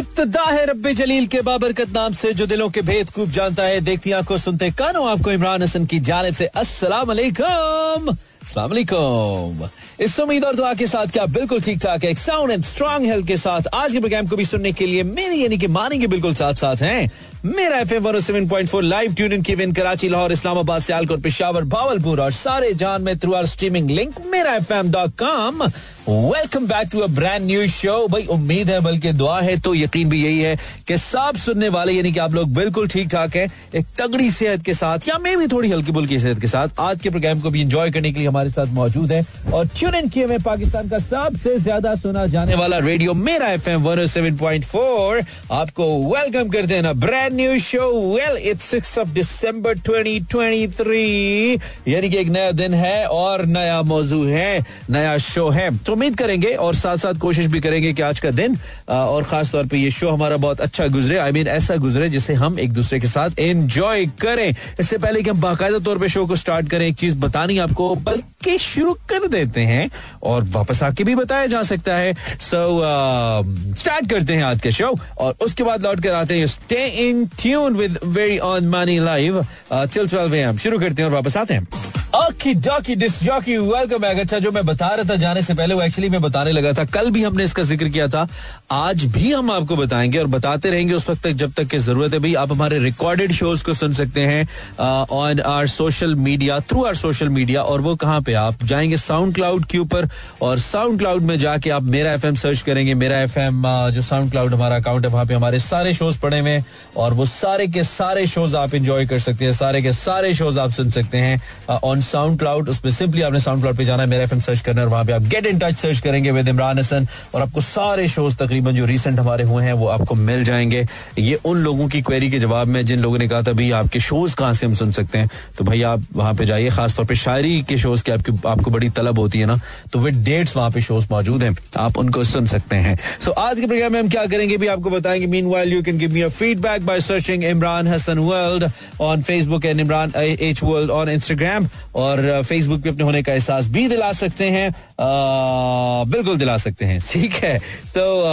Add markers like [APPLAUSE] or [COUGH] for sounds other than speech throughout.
इब्तदा है रब्बे जलील के बाबरकत नाम से, जो दिलों के भेद खूब जानता है। देखती आँखों सुनते कानों, आपको इमरान हसन की जानब से अस्सलाम इस उम्मीद और दुआ के साथ क्या बिल्कुल ठीक ठाक है साउंड एंड स्ट्रॉन्ग हेल्थ के साथ आज के प्रोग्राम को भी सुनने के लिए मेरे यानी कि मानेंगे बिल्कुल साथ साथ हैं। Mera F M seven point four live tune in की कराची लाहौर इस्लामाबाद सियालकोट पिशावर भावलपुर और सारे जान में through our streaming link Mera F M dot com welcome back to a brand new show भाई, उम्मीद है, बल्कि दुआ है तो यकीन भी यही है कि सब सुनने वाले यानी कि आप लोग बिल्कुल ठीक ठाक है, एक तगड़ी सेहत के साथ या मैं भी थोड़ी हल्की बुल्की सेहत के साथ आज के प्रोग्राम को भी इंजॉय करने के लिए हमारे साथ मौजूद है और ट्यून इन किए में पाकिस्तान का सबसे ज़्यादा सुना जाने वाला radio Mera F M one seven आपको वेलकम करते हैं ना brand new show well it's six of December twenty twenty three यानी कि एक नया दिन है और नया मौजू है, नया शो है। तो उम्मीद करेंगे और साथ साथ कोशिश भी करेंगे कि आज का दिन और खास तौर पे ये शो हमारा बहुत अच्छा गुजरे। आई I मीन mean, ऐसा गुजरे जिसे हम एक दूसरे के साथ एंजॉय करें। इससे पहले कि हम बाकायदा तौर पे शो को स्टार्ट करें एक चीज़ बतानी आपको बल्कि शुरू कर देते हैं और वापस आके भी बताया जा सकता है। सो so, स्टार्ट uh, करते हैं आज के शो और उसके बाद लौट कर आते हैं। Stay in tune with very on money live till 12 AM शुरू करते हैं और वापस आते हैं। Okay dokey disc jockey welcome back अच्छा जो मैं बता रहा था, जाने से पहले वो एक्चुअली मैं बताने लगा था। कल भी हमने इसका ज़िक्र किया था। आज भी हम आपको बताएँगे और बताते रहेंगे उस वक्त तक, जब तक की ज़रूरत है। भाई, आप हमारे रिकॉर्डेड शोज़ को सुन सकते हैं on our social media through our social media और वो कहाँ पे आप जाएँगे? साउंड क्लाउड के ऊपर। और साउंड क्लाउड में जाके आप मेरा एफएम सर्च करेंगे। मेरा एफएम जो साउंड क्लाउड हमारा अकाउंट है, वहाँ पे हमारे सारे शोज़ पड़े हुए और वो सारे के सारे शोज़ आप इंजॉय कर सकते हैं। सारे के सारे शोज़ आप सुन सकते हैं ऑन साउंड क्लाउड उसमें सिंपली आपने साउंड क्लाउड पे जाना है, मेरा एफ़ सर्च करना है वहाँ पे आप गेट इन टच सर्च करेंगे विद इमरान हसन और आपको सारे शोज़ तकरीबन जो रिसेंट हमारे हुए हैं, वो आपको मिल जाएँगे। ये उन लोगों की क्वेरी के जवाब में जिन लोगों ने कहा था, भाई, आपके शोज़ कहाँ से हम सुन सकते हैं? तो भाई, आप वहाँ पे जाइए, खासतौर पर शायरी के शोज़ की आपकी, आपको बड़ी तलब होती है ना तो विद डेट्स वहाँ पे शोज़ मौजूद हैं, आप उनको सुन सकते हैं। सो आज के प्रोग्राम में हम क्या करेंगे, भी आपको बताएँगे। Meanwhile you can give me feedback by searching Imran Hasan world on Facebook and Imran H world on Instagram और फेसबुक पे अपने होने का एहसास भी दिला सकते हैं। बिल्कुल दिला सकते हैं। [LAUGHS] ठीक है। तो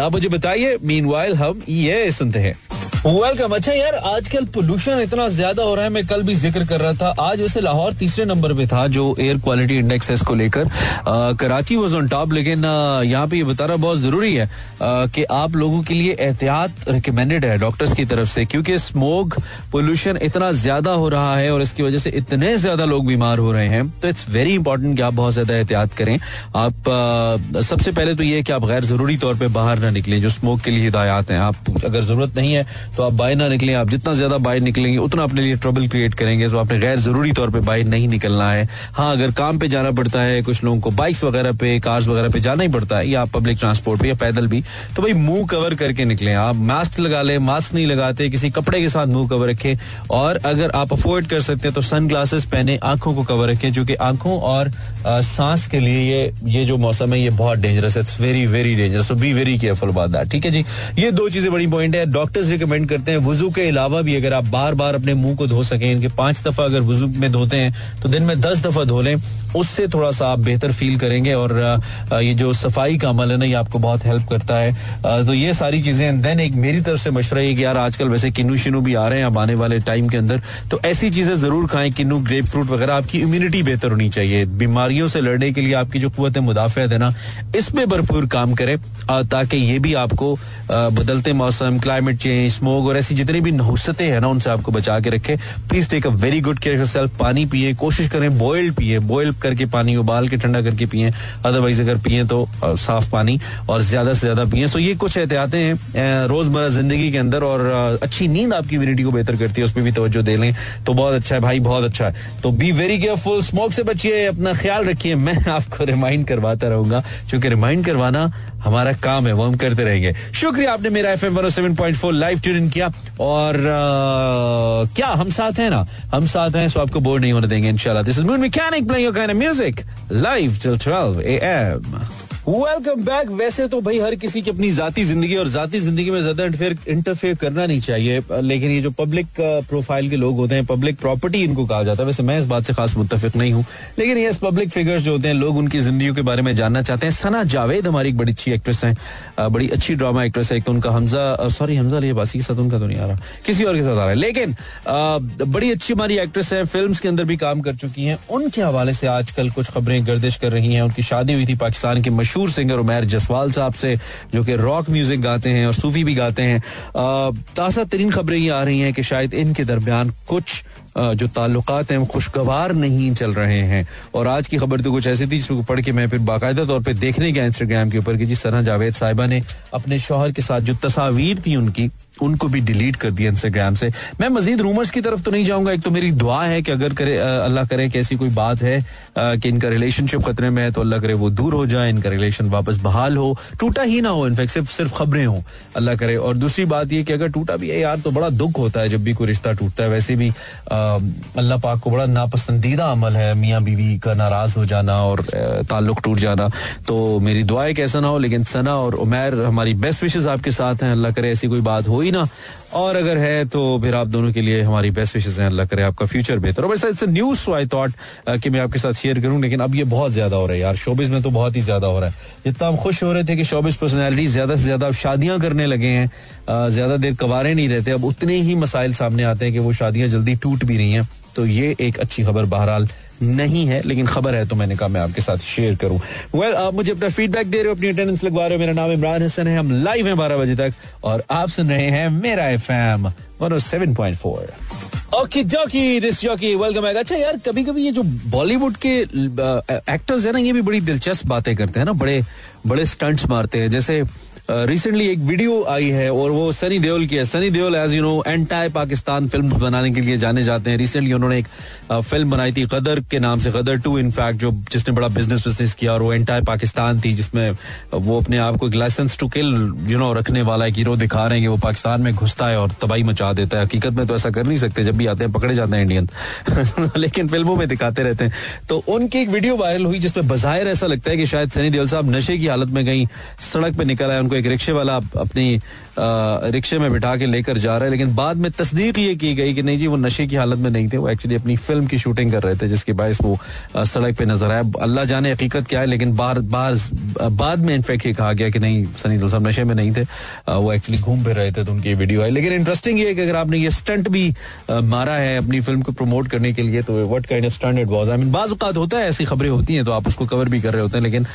आप मुझे बताइए मीन हम ये सुनते हैं। वेलकम अच्छा यार, आजकल पोल्यूशन इतना ज़्यादा हो रहा है, मैं कल भी ज़िक्र कर रहा था। आज वैसे लाहौर तीसरे नंबर पे था, जो एयर क्वालिटी इंडेक्स है इसको लेकर। कराची वॉज़ ऑन टॉप लेकिन यहाँ पे ये बताना बहुत ज़रूरी है कि आप लोगों के लिए एहतियात रिकमेंडेड है डॉक्टर्स की तरफ़ से, क्योंकि स्मोक पोल्यूशन इतना ज़्यादा हो रहा है और इसकी वजह से इतने ज़्यादा लोग बीमार हो रहे हैं। तो इट्स वेरी इंपॉर्टेंट कि आप बहुत ज़्यादा एहतियात करें। आप सबसे पहले तो ये कि आप गैर ज़रूरी तौर पर बाहर ना निकलें, जो स्मोक के लिए हिदायत हैं। आप, अगर ज़रूरत नहीं है तो आप बाहर ना निकलें, आप जितना ज़्यादा बाहर निकलेंगे, उतना अपने लिए ट्रबल क्रिएट करेंगे। तो आपने गैर ज़रूरी तौर पर बाहर नहीं निकलना है। हाँ अगर काम पे जाना पड़ता है, कुछ लोगों को बाइक्स वगैरह पे कार्स वगैरह पे जाना ही पड़ता है, या पब्लिक ट्रांसपोर्ट पे, या पैदल भी तो भाई मुँह कवर करके निकले। आप मास्क लगा ले मास्क नहीं लगाते, किसी कपड़े के साथ मुँह कवर रखें। और अगर आप अफोर्ड कर सकते हैं तो सन ग्लासेस पहने, आँखों को कवर रखें जो कि आँखों और सांस के लिए ये ये जो मौसम है, ये बहुत डेंजरस है। It's very very dangerous so be very careful about that ठीक है जी? ये दो चीज़ें बड़ी पॉइंट है। डॉक्टर्स रिकमेंड करते हैं। वज़ू के अलावा भी अगर आप बार बार अपने मुँह को धो सकें, इनके पाँच दफ़ा अगर वज़ू में धोते हैं तो दिन में दस दफ़ा धो लें। उससे थोड़ा सा आप बेहतर फील करेंगे और ये जो सफ़ाई का अमल है ना, ये आपको बहुत हेल्प करता है। तो ये सारी चीज़ें देन एक मेरी तरफ़ से मशवरा है कि यार आजकल वैसे किन्नू शिनू भी आ रहे हैं अब आने वाले टाइम के अंदर। तो ऐसी चीज़ें ज़रूर खाएँ, किन्नू ग्रेप फ्रूट वगैरह, आपकी इम्यूनिटी बेहतर होनी चाहिए। बीमारियों से लड़ने के लिए आपकी जो कुत मुदाफत है ना, इसमें भरपूर काम करें ताकि ये भी आपको बदलते मौसम क्लाइमेट चेंज स्मोक और ऐसी जितनी भी नहुसतें हैं ना, उनसे आपको बचा के रखे। Please take a very good care self पानी पिए, कोशिश करें बॉइल्ड पिए बॉइल करके पानी उबाल के ठंडा करके पिए अदरवाइज़ अगर पिए तो साफ़ पानी और ज़्यादा से ज़्यादा पिए। सो ये कुछ एहतियातें हैं रोज़मर्रा ज़िंदगी के अंदर और अच्छी नींद आपकी इम्यूनिटी को बेहतर करती है, उसमें भी तवज्जो दे लें तो बहुत अच्छा है भाई, बहुत अच्छा है। तो बी वेरी केयरफुल स्मोक से बचिए, अपना ख्याल रखिए। मैं आपको रिमाइंड करवाता रहूँगा, क्योंकि रिमाइंड करवाना हमारा काम है वो हम करते रहेंगे। शुक्रिया आपने Mera F M live tune in किया। और आ, क्या हम साथ हैं ना? हम साथ हैं सो आपको बोर नहीं होने देंगे इनशाला this is moon mechanic playing your kind of music live till 12 AM welcome back वैसे तो भाई हर किसी की अपनी जाती ज़िंदगी और जाती ज़िंदगी में ज़्यादा इंटरफेयर करना नहीं चाहिए। लेकिन ये जो पब्लिक प्रोफ़ाइल के लोग होते हैं पब्लिक प्रॉपर्टी इनको कहा जाता है। वैसे मैं इस बात से खास मुतफिक नहीं हूँ। लेकिन ये पब्लिक फिगर्स जो होते हैं, लोग उनकी ज़िंदगी के बारे में जानना चाहते हैं। सना जावेद हमारी एक बड़ी अच्छी एक्ट्रेस है। बड़ी अच्छी ड्रामा एक्ट्रेस है। एक तो उनका हमजा सॉरी हमजा अली बासी के साथ उनका तो नहीं आ रहा। किसी और के साथ आ रहा है। लेकिन बड़ी अच्छी हमारी एक्ट्रेस है। फ़िल्म के अंदर भी काम कर चुकी है। उनके हवाले से आजकल कुछ खबरें गर्दिश कर रही है। उनकी शादी हुई थी पाकिस्तान के मशहूर सिंगर उमैर जसवाल साहब से, जो कि रॉक म्यूज़िक गाते हैं और सूफी भी गाते हैं। ताज़ा तरीन खबरें ये आ रही हैं कि शायद इनके दरमियान कुछ जो ताल्लुक हैं वो खुशगवार नहीं चल रहे हैं। और आज की खबर तो कुछ ऐसी थी जिसको पढ़ के मैं फिर बाकायदा तौर पर देखने गया इंस्टाग्राम के ऊपर कि जिस तरह जावेद साहिबा ने अपने शोहर के साथ जो तस्वीर थी उनकी उनको भी डिलीट कर दिया इंस्टाग्राम से। मैं मजीद रूमर्स की तरफ़ तो नहीं जाऊँगा। एक तो मेरी दुआ है कि अगर करे अल्लाह करे कि ऐसी कोई बात है कि इनका रिलेशनशिप खतरे में है तो अल्लाह करे वो दूर हो जाए, इनका रिलेशन वापस बहाल हो। टूटा ही ना हो इनफेक्ट सिर्फ़ सिर्फ़ खबरें हो, अल्लाह करे। और दूसरी बात यह कि अगर टूटा भी है यार तो बड़ा दुख होता है जब भी कोई रिश्ता टूटता है। वैसे भी अल्लाह पाक को बड़ा नापसंदीदा अमल है, मियाँ बीवी का नाराज़ हो जाना और ताल्लुक टूट जाना। तो मेरी दुआ है ऐसा ना हो, लेकिन सना और उमैर हमारी बेस्ट विशेष आपके साथ हैं। अल्लाह करे ऐसी कोई बात हो ही ही ना और अगर है तो फिर आप दोनों के लिए हमारी बेस्ट विशेष हैं। अल्लाह करे आपका फ्यूचर बेहतर न्यूज़ सो आई थॉट कि मैं आपके साथ शेयर करूँ, लेकिन अब ये बहुत ज़्यादा हो रहा है यार। शोबिस में तो बहुत ही ज़्यादा हो रहा है। जितना हम खुश हो रहे थे कि शोबिस पर्सनैलिटी ज़्यादा से ज़्यादा शादियाँ करने लगे हैं। ज़्यादा देर कवारे नहीं रहते। अब उतने ही मसाइल सामने आते हैं कि वो शादियाँ जल्दी टूट भी रही हैं। तो ये एक अच्छी खबर बहरहाल। नहीं है लेकिन खबर है तो मैंने कहा मैं आपके साथ शेयर करूँ। वेल well, आप मुझे अपना फीडबैक दे रहे हो अपनी अटेंडेंस लगवा रहे हो। मेरा नाम इमरान हसन है। हम लाइव हैं बारह बजे तक और आप सुन रहे हैं Mera F M one seven point four okay jockey disc jockey welcome back अच्छा यार कभी कभी ये जो बॉलीवुड के एक्टर्स है ना ये भी बड़ी दिलचस्प बातें करते हैं ना बड़े बड़े स्टंट्स मारते हैं। जैसे रिसेंटली एक वीडियो आई है और वो सनी देओल की है। Sunny Deol as you know anti Pakistan film बनाने के लिए जाने जाते हैं। रिसेंटली उन्होंने एक फ़िल्म बनाई थी गदर के नाम से, गदर टू इनफैक्ट जो जिसने बड़ा बिज़नेस बिज़नेस किया और वो एंटाई पाकिस्तान थी, जिसमें वो अपने आप को एक license to kill you know रखने वाला एक हीरो दिखा रहे हैं वो पाकिस्तान में घुसता है और तबाही मचा देता है। हकीकत में तो ऐसा कर नहीं सकते, जब भी आते हैं, पकड़े जाते हैं इंडियन [LAUGHS] लेकिन फ़िल्मों में दिखाते रहते हैं। तो उनकी एक वीडियो वायरल हुई, जिसमें बाहिर ऐसा लगता है कि शायद सनी देओल साहब नशे की हालत में कहीं सड़क पर निकल आए, उनको एक रिक्शे वाला अपनी रिक्शे में बिठा के लेकर जा रहा है, लेकिन बाद में तस्दीक ये की गई कि नहीं जी, वो नशे की हालत में नहीं थे, वो एक्चुअली अपनी फ़िल्म की शूटिंग कर रहे थे, जिसके बायस वो सड़क पे नज़र आया अल्लाह जाने हकीकत क्या है, लेकिन बार बार, बाद में इनफेक्ट ये कहा गया कि नहीं, सनी दिल साहब नशे में नहीं थे वो एक्चुअली घूम फिर रहे थे तो उनकी वीडियो आई। लेकिन इंटरेस्टिंग ये कि अगर आपने ये स्टंट भी मारा है अपनी फ़िल्म को प्रमोट करने के लिए तो what kind of stunt was I mean बाज होता है, ऐसी खबरें होती हैं तो आप उसको कवर भी कर रहे होते हैं, लेकिन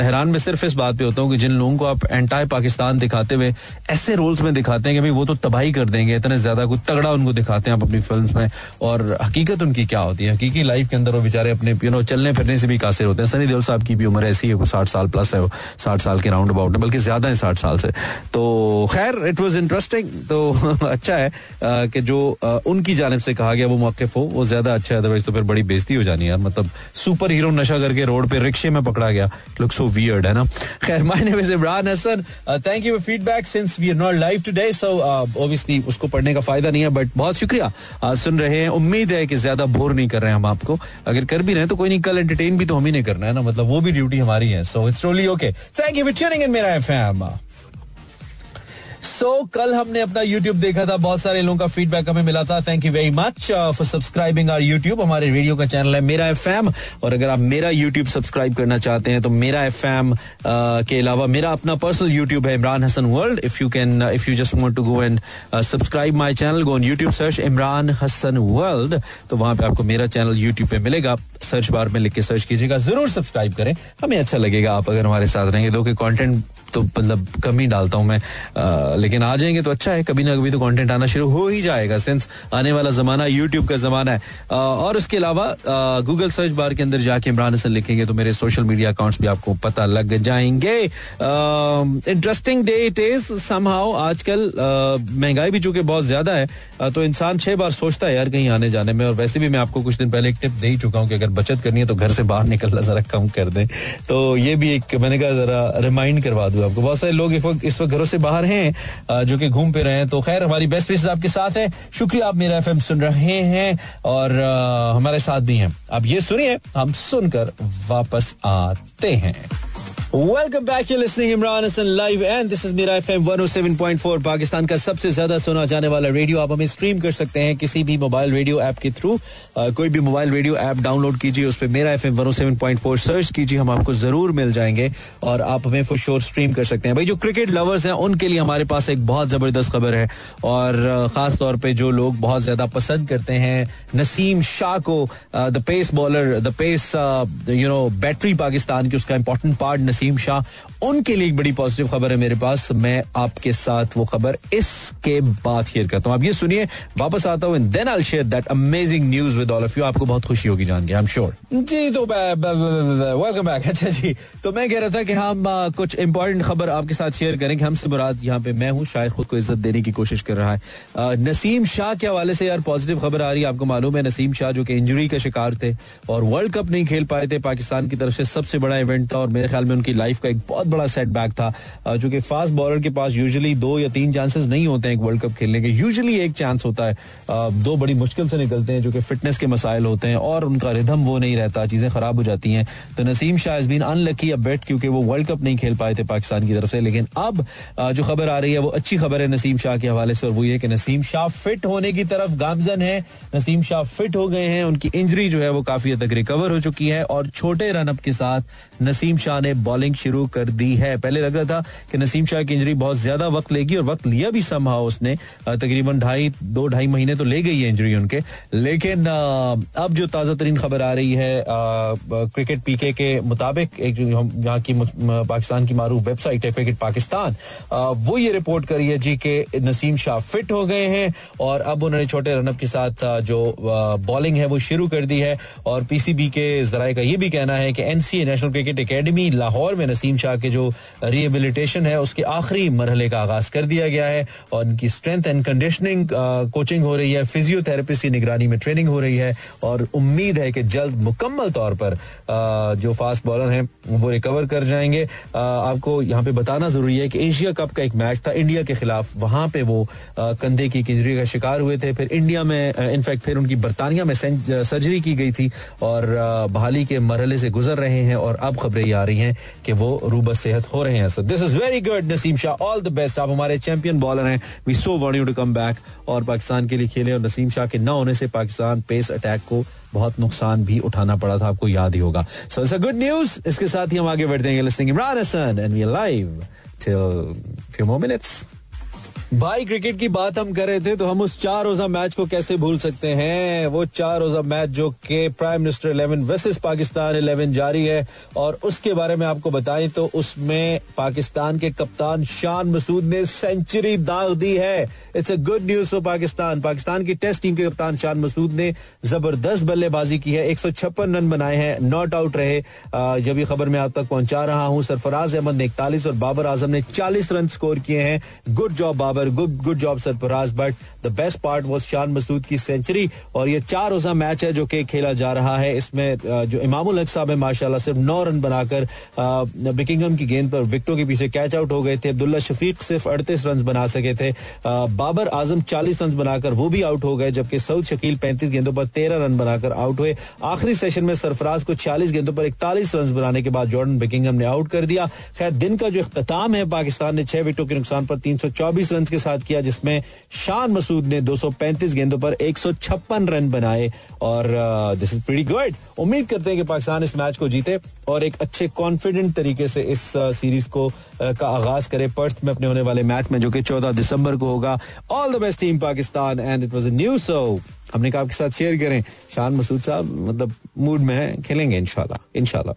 हैरान में सिर्फ़ इस बात पे होता हूँ कि जिन लोगों को आप एंटाई पाकिस्तान दिखाते हुए ऐसे रोल्स में दिखाते हैं कि भाई वो तो तबाही कर देंगे, इतने ज़्यादा कुछ तगड़ा उनको दिखाते हैं आप अपनी फ़िल्म में, और हकीकत उनकी क्या होती है? हकीकी लाइफ के अंदर वो बेचारे अपने यू नो चलने फिरने से भी कासिर होते हैं। सनी देओल साहब की भी उम्र ऐसी है साठ साल प्लस है वो, साठ साल के राउंड अबाउट बल्कि ज़्यादा है साठ साल से। तो खैर इट वॉज़ इंटरेस्टिंग तो [LAUGHS] अच्छा है कि जो उनकी जानब से कहा गया, वो मौकफ हो, वो ज़्यादा अच्छा है अदरवाइज़ तो फिर बड़ी बेजती हो जानी है मतलब सुपर हीरो नशा करके रोड पे रिक्शे में पकड़ा गया लुक सो वियर्ड है ना? खैर my Hassan uh, thank you for feedback since we are not live today so uh, obviously उसको पढ़ने का फ़ायदा नहीं है बट बहुत शुक्रिया uh, सुन रहे हैं। उम्मीद है कि ज़्यादा बोर नहीं कर रहे हैं हम आपको। अगर कर भी रहे तो कोई नहीं कल एंटरटेन भी तो हम ही नहीं करना है ना मतलब वो भी ड्यूटी हमारी है so it's really okay thank you for tuning in Mera FM so so, कल हमने अपना YouTube देखा था बहुत सारे लोगों का फीडबैक हमें मिला था। Thank you very much for subscribing our YouTube हमारे रेडियो का चैनल है मेरा एफएम और अगर आप मेरा YouTube सब्सक्राइब करना चाहते हैं तो मेरा एफ़ uh, के अलावा मेरा अपना पर्सनल YouTube है Imran Hasan world if you can if you just want to go and subscribe my channel go on YouTube search Imran Hasan world तो वहाँ पे आपको मेरा चैनल YouTube पे मिलेगा। सर्च बार में लिख के सर्च कीजिएगा। ज़रूर सब्सक्राइब करें। हमें अच्छा लगेगा। आप अगर हमारे साथ रहेंगे दो के कंटेंट तो मतलब कम ही डालता हूँ मैं। आ, लेकिन आ जाएँगे तो अच्छा है कभी ना कभी तो कंटेंट आना शुरू हो ही जाएगा सिंस आने वाला जमाना यूट्यूब का जमाना है। आ, और उसके अलावा गूगल सर्च बार के अंदर जाके इमरान हसन लिखेंगे तो मेरे सोशल मीडिया अकाउंट्स भी आपको पता लग जाएँगे। Interesting day it is somehow आजकल महँगाई भी चूँकि बहुत ज़्यादा है तो इंसान छह बार सोचता है यार कहीं आने जाने में। और वैसे भी मैं आपको कुछ दिन पहले एक टिप दे ही चुका हूँ कि अगर बचत करनी है तो घर से बाहर निकलना जरा कम कर दें। तो ये भी एक मैंने कहा जरा रिमाइंड करवा बिल्कुल आपको बहुत सारे लोग इस वक्त घरों से बाहर हैं जो कि घूम पे रहे हैं। तो खैर, हमारी बेस्ट विशेष आपके साथ है। शुक्रिया, आप मेरा एफएम सुन रहे हैं और हमारे साथ भी हैं। आप ये सुनिए, हम सुनकर वापस आते हैं। Welcome back you listening Imran Hasan live and this is Mera FM 107.4 Pakistan का सबसे ज़्यादा सुना जाने वाला रेडियो आप हमें स्ट्रीम कर सकते हैं किसी भी मोबाइल रेडियो ऐप के थ्रू कोई भी मोबाइल रेडियो ऐप डाउनलोड कीजिए, उस पर मेरा एफएम 107.4 सर्च कीजिए, हम आपको ज़रूर मिल जाएँगे और आप हमें फॉर श्योर स्ट्रीम कर सकते हैं। भाई, जो क्रिकेट लवर्स हैं, उनके लिए हमारे पास एक बहुत ज़बरदस्त खबर है और खास तौर पर जो लोग बहुत ज़्यादा पसंद करते हैं, नसीम शाह को the pace bowler the pace you know battery Pakistan की उसका इंपॉर्टेंट पार्ट नसीम नसीम शाह, उनके लिए एक बड़ी पॉजिटिव खबर है मेरे पास। मैं आपके साथ वो खबर इसके बाद शेयर करता हूँ। आप ये सुनिए, वापस आता हूँ then I share that amazing news with all of you आपको बहुत खुशी होगी जान के आई एम श्योर जी तो वेलकम बैक अच्छा जी तो मैं कह रहा था कि हम कुछ इंपॉर्टेंट खबर आपके साथ शेयर करेंगे। हमसे मुराद यहाँ पे मैं हूँ, शायद खुद को इज़्ज़त देने की कोशिश कर रहा है। नसीम शाह के हवाले से यार पॉजिटिव खबर आ रही है, आपको मालूम है नसीम शाह जो कि इंजरी का शिकार थे और वर्ल्ड कप नहीं खेल पाए थे, पाकिस्तान की तरफ़ से सबसे बड़ा इवेंट था और मेरे ख्याल में लाइफ का एक बहुत बड़ा सेटबैक था। जो कि फास्ट बॉलर के पास यूजुअली दो या तीन चांसेस नहीं होते हैं वर्ल्ड कप खेलने के। यूजुअली एक चांस होता है। दो बड़ी मुश्किल से निकलते हैं जो कि फिटनेस के मसाइल होते हैं और उनका रिदम वो नहीं रहता, चीज़ें खराब हो जाती हैं। तो Naseem Shah is been unlucky a bit क्योंकि वो वर्ल्ड कप नहीं खेल पाए थे पाकिस्तान की तरफ़ से। लेकिन अब जो खबर आ रही है वो अच्छी खबर है नसीम शाह के हवाले से और वो ये कि नसीम शाह फिट होने की तरफ़ गामजन है। नसीम शाह फिट हो गए हैं। उनकी इंजरी जो है वो काफ़ी हद तक रिकवर हो चुकी है और छोटे रनअप के साथ नसीम शाह ने बॉलिंग शुरू कर दी है। पहले लग रहा था कि नसीम शाह की इंजरी बहुत ज़्यादा वक्त लेगी और वक्त लिया भी समहा उसने। तकरीबन ढाई, दो, ढाई महीने तो ले गई है इंजरी उनके। लेकिन अब जो ताज़ा तरीन खबर आ रही है क्रिकेट पीके के मुताबिक, एक यहाँ की पाकिस्तान की मारूफ वेबसाइट है क्रिकेट पाकिस्तान। वो ये रिपोर्ट करी है जी के नसीम शाह फिट हो गए हैं और अब उन्होंने छोटे रनअप के साथ जो बॉलिंग है वो शुरू कर दी है। और पीसीबी के जराये का ये भी कहना है कि NCA national cricket academy Lahore में नसीम शाह के जो रिहेबिलिटेशन है, उसके आखिरी मरहले का आगाज़ कर दिया गया है और इनकी स्ट्रेंथ एंड कंडीशनिंग कोचिंग हो रही है फिजियोथेरेपिस्ट की निगरानी में ट्रेनिंग हो रही है और उम्मीद है कि जल्द मुकम्मल तौर पर जो फास्ट बॉलर हैं, वो रिकवर कर जाएँगे। आपको यहाँ पे बताना ज़रूरी है कि एशिया कप का एक मैच था इंडिया के खिलाफ। वहाँ पे वो कंधे की इंजरी का शिकार हुए थे। फिर इंडिया में इनफैक्ट फिर उनकी बरतानिया में सर्जरी की गई थी और बहाली के मरहले से गुजर रहे हैं और अब खबरें आ रही हैं। कि वो रूबा सेहत हो रहे हैं so this is very good Naseem Shah all the best आप हमारे चैंपियन बॉलर हैं. We so want you to come back और पाकिस्तान के लिए खेले और नसीम शाह के ना होने से पाकिस्तान पेस अटैक को बहुत नुकसान भी उठाना पड़ा था, आपको याद ही होगा। So it's a good news इसके साथ ही हम आगे बढ़ते हैं। Listening Imran Hasan and we live till few more minutes भाई, क्रिकेट की बात हम कर रहे थे तो हम उस चार रोजा मैच को कैसे भूल सकते हैं? वो चार रोजा मैच जो के prime minister eleven versus Pakistan eleven जारी है, और उसके बारे में आपको बताएँ तो उसमें पाकिस्तान के कप्तान शान मसूद ने सेंचुरी दाग दी है। It's a good news for Pakistan Pakistan की टेस्ट टीम के कप्तान शान मसूद ने ज़बरदस्त बल्लेबाजी की है। एक सौ छप्पन रन बनाए हैं नॉट आउट रहे। जब ये खबर मैं आप तक पहुँचा रहा हूँ। सरफराज अहमद ने इकतालीस और बाबर आज़म ने चालीस रन स्कोर किए हैं। Good job Babar. Good good job Sarfaraz but the best part was Shan Masood की सेंचुरी और ये चार रोजा मैच है जो कि खेला जा रहा है। इसमें जो इमामुल हक साहब है, माशाल्लाह, सिर्फ़ नौ रन बनाकर बिकिंगम की गेंद पर विकेटों के पीछे कैच आउट हो गए थे। अब्दुल्ला शफीक सिर्फ़ अड़तीस रन बना सके थे। बाबर आज़म चालीस रन बनाकर वो भी आउट हो गए, जबकि सऊद शकील पैंतीस गेंदों पर तेरह रन बनाकर आउट हुए। आखिरी सेशन में सरफराज को छियालीस गेंदों पर इकतालीस रन बनाने के बाद जॉर्डन बिकिंगम ने आउट कर दिया। खैर, दिन का जो अख्ताम है, पाकिस्तान ने छह विकेटों के नुकसान पर तीन सौ चौबीस रन के साथ किया जिसमें शान मसूद ने 235 गेंदों पर 156 रन बनाए। और दिस इज़ प्रीटी गुड उम्मीद करते हैं कि पाकिस्तान इस मैच को जीते और एक अच्छे कॉन्फिडेंट तरीके से इस सीरीज़ uh, को uh, का आगाज़ करे। पर्थ में अपने होने वाले मैच में जो कि 14 दिसंबर को होगा। All the best team Pakistan and it was new so हमने कहा आपके साथ शेयर करें। शान मसूद साहब मतलब मूड में है, खेलेंगे इनशाला इनशाला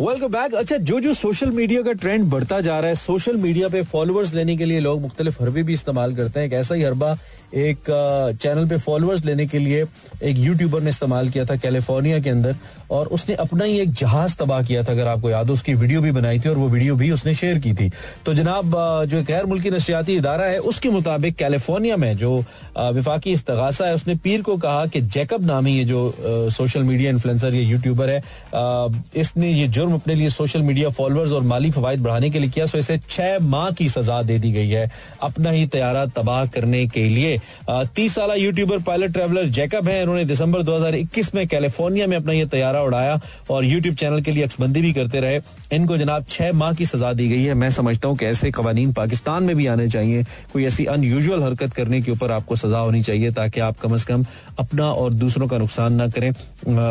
वेलकम बैक अच्छा जो जो सोशल मीडिया का ट्रेंड बढ़ता जा रहा है सोशल मीडिया पे फॉलोअर्स लेने के लिए लोग मुख्तलिफ़ हरबे भी इस्तेमाल करते हैं। एक ऐसा ही हरबा, एक चैनल पे फॉलोअर्स लेने के लिए एक यूट्यूबर ने इस्तेमाल किया था कैलिफ़ोर्निया के अंदर, और उसने अपना ही एक जहाज़ तबाह किया था, अगर आपको याद हो। उसकी वीडियो भी बनाई थी और वो वीडियो भी उसने शेयर की थी। तो जनाब जो गैर मुल्की नशियाती इदारा है, उसके मुताबिक कैलिफ़ोर्निया में जो विफाकी इस्तगासा है, उसने पीर को को कहा कि जैकब नामी ये जो सोशल मीडिया इन्फ्लुएंसर ये यूट्यूबर है आ, इसने ये जुर्म अपने लिए सोशल मीडिया फॉलोअर्स और माली फवायद बढ़ाने के लिए किया सो इसे छह माह की सजा दे दी गई है अपना ही तैयारा तबाह करने के लिए। तीस साल यूट्यूबर पायलट ट्रेवलर जैकब है। उन्होंने दिसंबर 2021 में कैलिफ़ोर्निया में अपना ये तैयारा उड़ाया और यूट्यूब चैनल के लिए अक्सबंदी भी करते रहे। इनको जनाब छह माह की सजा दी गई है। मैं समझता हूँ कि ऐसे कवानीन पाकिस्तान में भी आने चाहिए। कोई ऐसी अनयूजल हरकत करने के ऊपर आपको सजा होनी चाहिए ताकि आप कम अज कम अपना और दूसरों का नुकसान ना करें।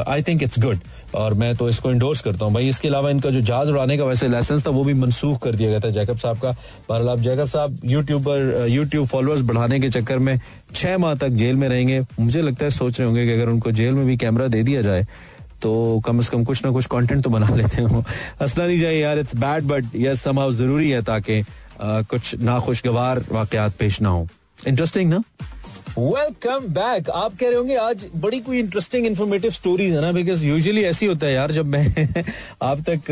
आई थिंक इट्स गुड और मैं तो इसको इंडोर्स करता हूँ। भाई, इसके अलावा इनका जो जहाज़ उड़ाने का वैसे लाइसेंस था, वो भी मनसूख कर दिया गया था जैकब साहब का। बहरहाल, आप जैकब साहब यूट्यूबर यूट्यूब फॉलोअर्स बढ़ाने के चक्कर में छह माह तक जेल में रहेंगे। मुझे लगता है, सोच रहे होंगे कि अगर उनको जेल में भी कैमरा दे दिया जाए तो कम से कम कुछ ना कुछ कंटेंट तो बना [LAUGHS] लेते हो। हंसना नहीं चाहिए यार इट्स बैड बट यस समाउ ज़रूरी है ताकि कुछ नाखुशगवार वाकयात पेश ना हो। इंटरेस्टिंग ना? वेलकम बैक आप कह रहे होंगे, आज बड़ी कोई इंटरेस्टिंग इन्फॉर्मेटिव स्टोरीज है ना बिकॉज़ यूजुअली ऐसी होता है यार, जब मैं [LAUGHS] आप तक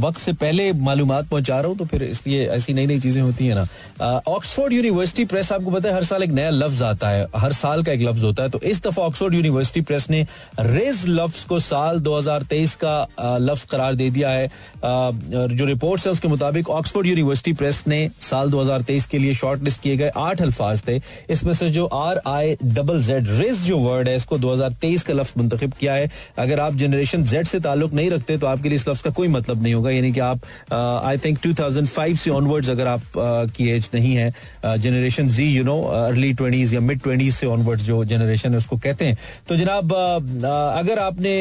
वक्त से पहले मालूम पहुँचा रहा हूँ तो फिर इसलिए ऐसी नई नई चीज़ें होती है ना। ऑक्सफोर्ड यूनिवर्सिटी प्रेस आपको पता है, हर साल एक नया लफ्ज आता है, हर साल का एक लफ्ज होता है तो इस दफ़ा ऑक्सफोर्ड यूनिवर्सिटी प्रेस ने रेज लफ्ज को साल 2023 का लफ्ज करार दे दिया है। जो रिपोर्ट है, उसके मुताबिक ऑक्सफोर्ड यूनिवर्सिटी प्रेस ने साल 2023 के लिए शॉर्ट लिस्ट किए गए आठ अल्फाज थे। इसमें से जो R I double Z rizz जो वर्ड है इसको 2023 का लफ्ज मुंतखब किया है। अगर आप जनरेशन जेड से ताल्लुक नहीं रखते तो आपके लिए इस लफ्ज का कोई मतलब नहीं होगा। यानी कि आप आई थिंक 2005 से ऑनवर्ड्स अगर आप uh, की एज नहीं है generation Z you know early twenties या मिड ट्वेंटीज से ऑनवर्ड्स जो जनरेशन है उसको कहते हैं। तो जनाब uh, uh, अगर आपने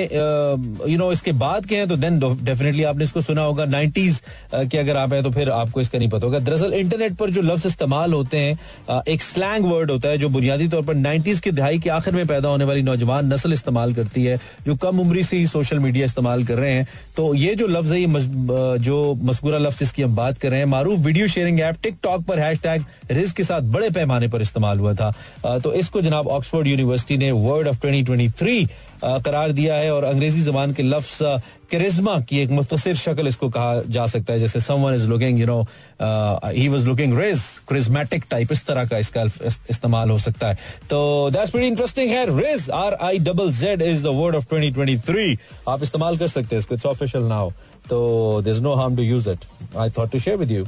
यू नो इसके बाद के हैं तो देन डेफिनेटली आपने इसको सुना होगा। नाइन्टीज के अगर आप हैं तो फिर आपको इसका नहीं पता होगा। दरअसल इंटरनेट पर जो लफ्ज इस्तेमाल होते हैं एक स्लैंग वर्ड होता है जो बुनियादी तौर पर नाइन्टीज की दहाई के आखिर में पैदा होने वाली नौजवान नस्ल इस्तेमाल करती है, जो कम उम्री से ही सोशल मीडिया इस्तेमाल कर रहे हैं। तो ये जो लफ्ज है, ये जो मस्कूरा लफ्ज जिसकी हम बात कर रहे हैं, मारूफ वीडियो शेयरिंग ऐप टिकटॉक पर हैश टैग रिज के साथ बड़े पैमाने पर इस्तेमाल हुआ था। तो इसको जनाब ऑक्सफोर्ड यूनिवर्सिटी ने वर्ल्ड ऑफ़ ट्वेंटी करार दिया है और अंग्रेज़ी जबान के लफ्ज करिश्मा की एक मुख्तर शक्ल इसको कहा जा सकता है, जैसे someone is looking you know he was looking rizz charismatic type इस तरह का इसका इस्तेमाल हो सकता है। तो दैट्स वेरी इंटरेस्टिंग है rizz R I double Z is the word of 2023 आप इस्तेमाल कर सकते हैं इसको इट्स ऑफिशियल नाउ तो there is no harm to use it I thought to share with you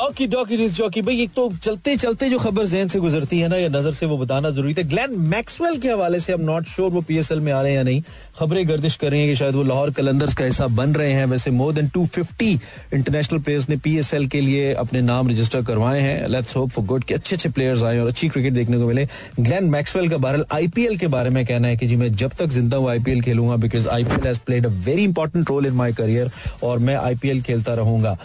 okay disc jockey भाई एक तो चलते चलते जो खबर जहन से गुजरती है ना, या नज़र से वो बताना ज़रूरी था। ग्लैन मैक्सवेल के हवाले से हम नॉट श्योर वो पीएसएल में आ रहे हैं या नहीं। खबरें गर्दिश कर रही हैं कि शायद वो लाहौर कलंदर्स का हिस्सा बन रहे हैं। वैसे मोर देन 250 इंटरनेशनल प्लेयर्स ने पीएसएल के लिए अपने नाम रजिस्टर करवाए हैं। लेट्स होप फॉर गुड कि अच्छे अच्छे प्लेयर्स आए और अच्छी क्रिकेट देखने को मिले। ग्लैन मैक्सवेल का बहरल आईपीएल के बारे में कहना है कि जी, मैं जब तक ज़िंदा हूँ IPL खेलूँगा because IPL has played a very important role in my career और मैं आईपीएल खेलता रहूँगा।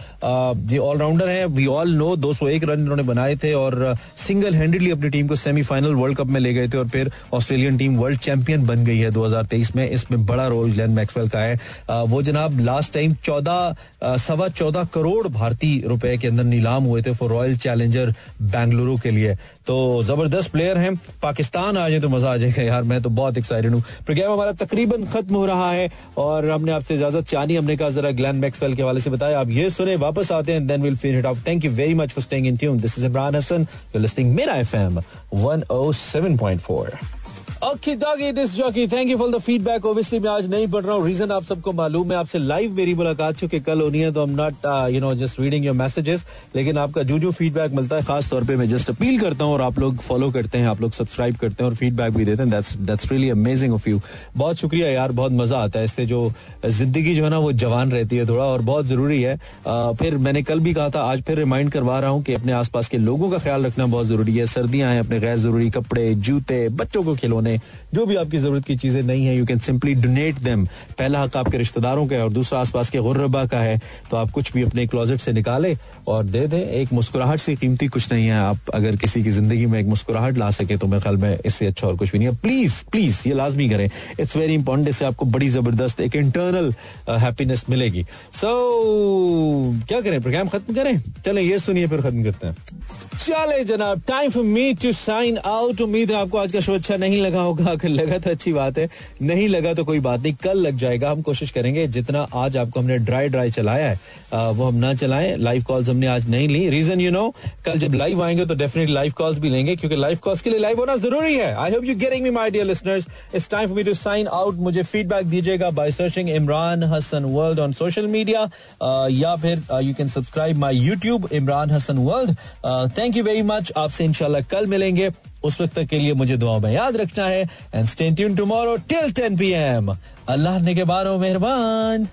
ये ऑलराउंडर है। वी ऑल नो दो एक रन इन्होंने बनाए थे और सिंगल हैंडेडली अपनी टीम को सेमीफाइनल वर्ल्ड कप में ले गए थे और फिर ऑस्ट्रेलियन टीम वर्ल्ड चैंपियन बन गई है 2023 में। इसमें बड़ा रोल ग्लेन मैक्सवेल का है वो जनाब लास्ट टाइम चौदह सवा चौदह करोड़ भारतीय रुपए के अंदर नीलाम हुए थे फॉर रॉयल चैलेंजर बेंगलुरु के लिए तो ज़बरदस्त प्लेयर हैं पाकिस्तान आ जाए तो मज़ा आ जाएगा यार, मैं तो बहुत एक्साइटेड हूँ प्रोग्राम हमारा तकरीबन खत्म हो रहा है और हमने आपसे इजाज़त चाहनी, हमने कहा जरा ग्लैन मैक्सवेल के हवाले से बताया आप ये सुने, वापस आते हैं then will finish off thank you very much for staying in tune. This is Imran Hassan. You're listening Mira FM 107.4. Jockey thank you for the feedback obviously मैं आज नहीं पढ़ रहा हूँ। रीजन आप सबको मालूम है, आपसे लाइव मेरी मुलाकात चुके कल होनी है तो I am not you know just reading your messages लेकिन आपका जो जो फीडबैक मिलता है, खास तौर पे मैं जस्ट अपील करता हूँ और आप लोग फॉलो करते हैं, आप लोग सब्सक्राइब करते हैं और फीडबैक भी देते हैं. That's that's really amazing of you बहुत शुक्रिया यार, बहुत मज़ा आता है इससे जो ज़िंदगी जो है ना, वो जवान रहती है थोड़ा, और बहुत ज़रूरी है। फिर मैंने कल भी कहा था, आज फिर रिमाइंड करवा रहा हूँ कि अपने आसपास के लोगों का ख्याल रखना बहुत ज़रूरी है। सर्दियाँ हैं, अपने गैर ज़रूरी कपड़े, जूते, बच्चों को खिलौने जो भी आपकी ज़रूरत की चीज़ें नहीं है you can simply donate them पहला हक आपके रिश्तेदारों का है और दूसरा आसपास के गुर्रबा का है। तो आप कुछ भी अपने क्लोजेट से निकाले और दे दें। एक मुस्कुराहट से कीमती कुछ नहीं है। आप अगर किसी की ज़िंदगी में एक मुस्कुराहट ला सके तो मेरे ख्याल में इससे अच्छा और कुछ भी नहीं है। प्लीज़ प्लीज़ ये लाजमी करें। इट्स वेरी इंपॉर्टेंट इससे आपको बड़ी ज़बरदस्त एक इंटरनल हैप्पीनेस uh, मिलेगी। सो क्या करें? प्रोग्राम खत्म करें? चले ये सुनिए फिर खत्म करते हैं। चले जनाब time for me to sign out उम्मीद है आपको आज का शो अच्छा नहीं लगा। लगा होगा, अगर लगा तो अच्छी बात है, नहीं लगा तो कोई बात नहीं, कल लग जाएगा। हम कोशिश करेंगे, जितना आज आपको हमने ड्राई ड्राई चलाया है वो हम ना चलाएँ। लाइव कॉल्स हमने आज नहीं ली। रीजन यू नो कल जब लाइव आएँगे तो डेफिनेटली लाइव कॉल्स भी लेंगे, क्योंकि लाइव कॉल्स के लिए लाइव होना ज़रूरी है। I hope you getting me my dear listeners it's time for me to sign out मुझे फीडबैक दीजिएगा by searching Imran Hasan world on social media या फिर you can subscribe my YouTube Imran Hasan world thank you very much आपसे इंशाल्लाह कल मिलेंगे। उस वक्त तक के लिए मुझे दुआ में याद रखना है। And stay tune tomorrow till 10 PM अल्लाह ने के बारो मेहरबान।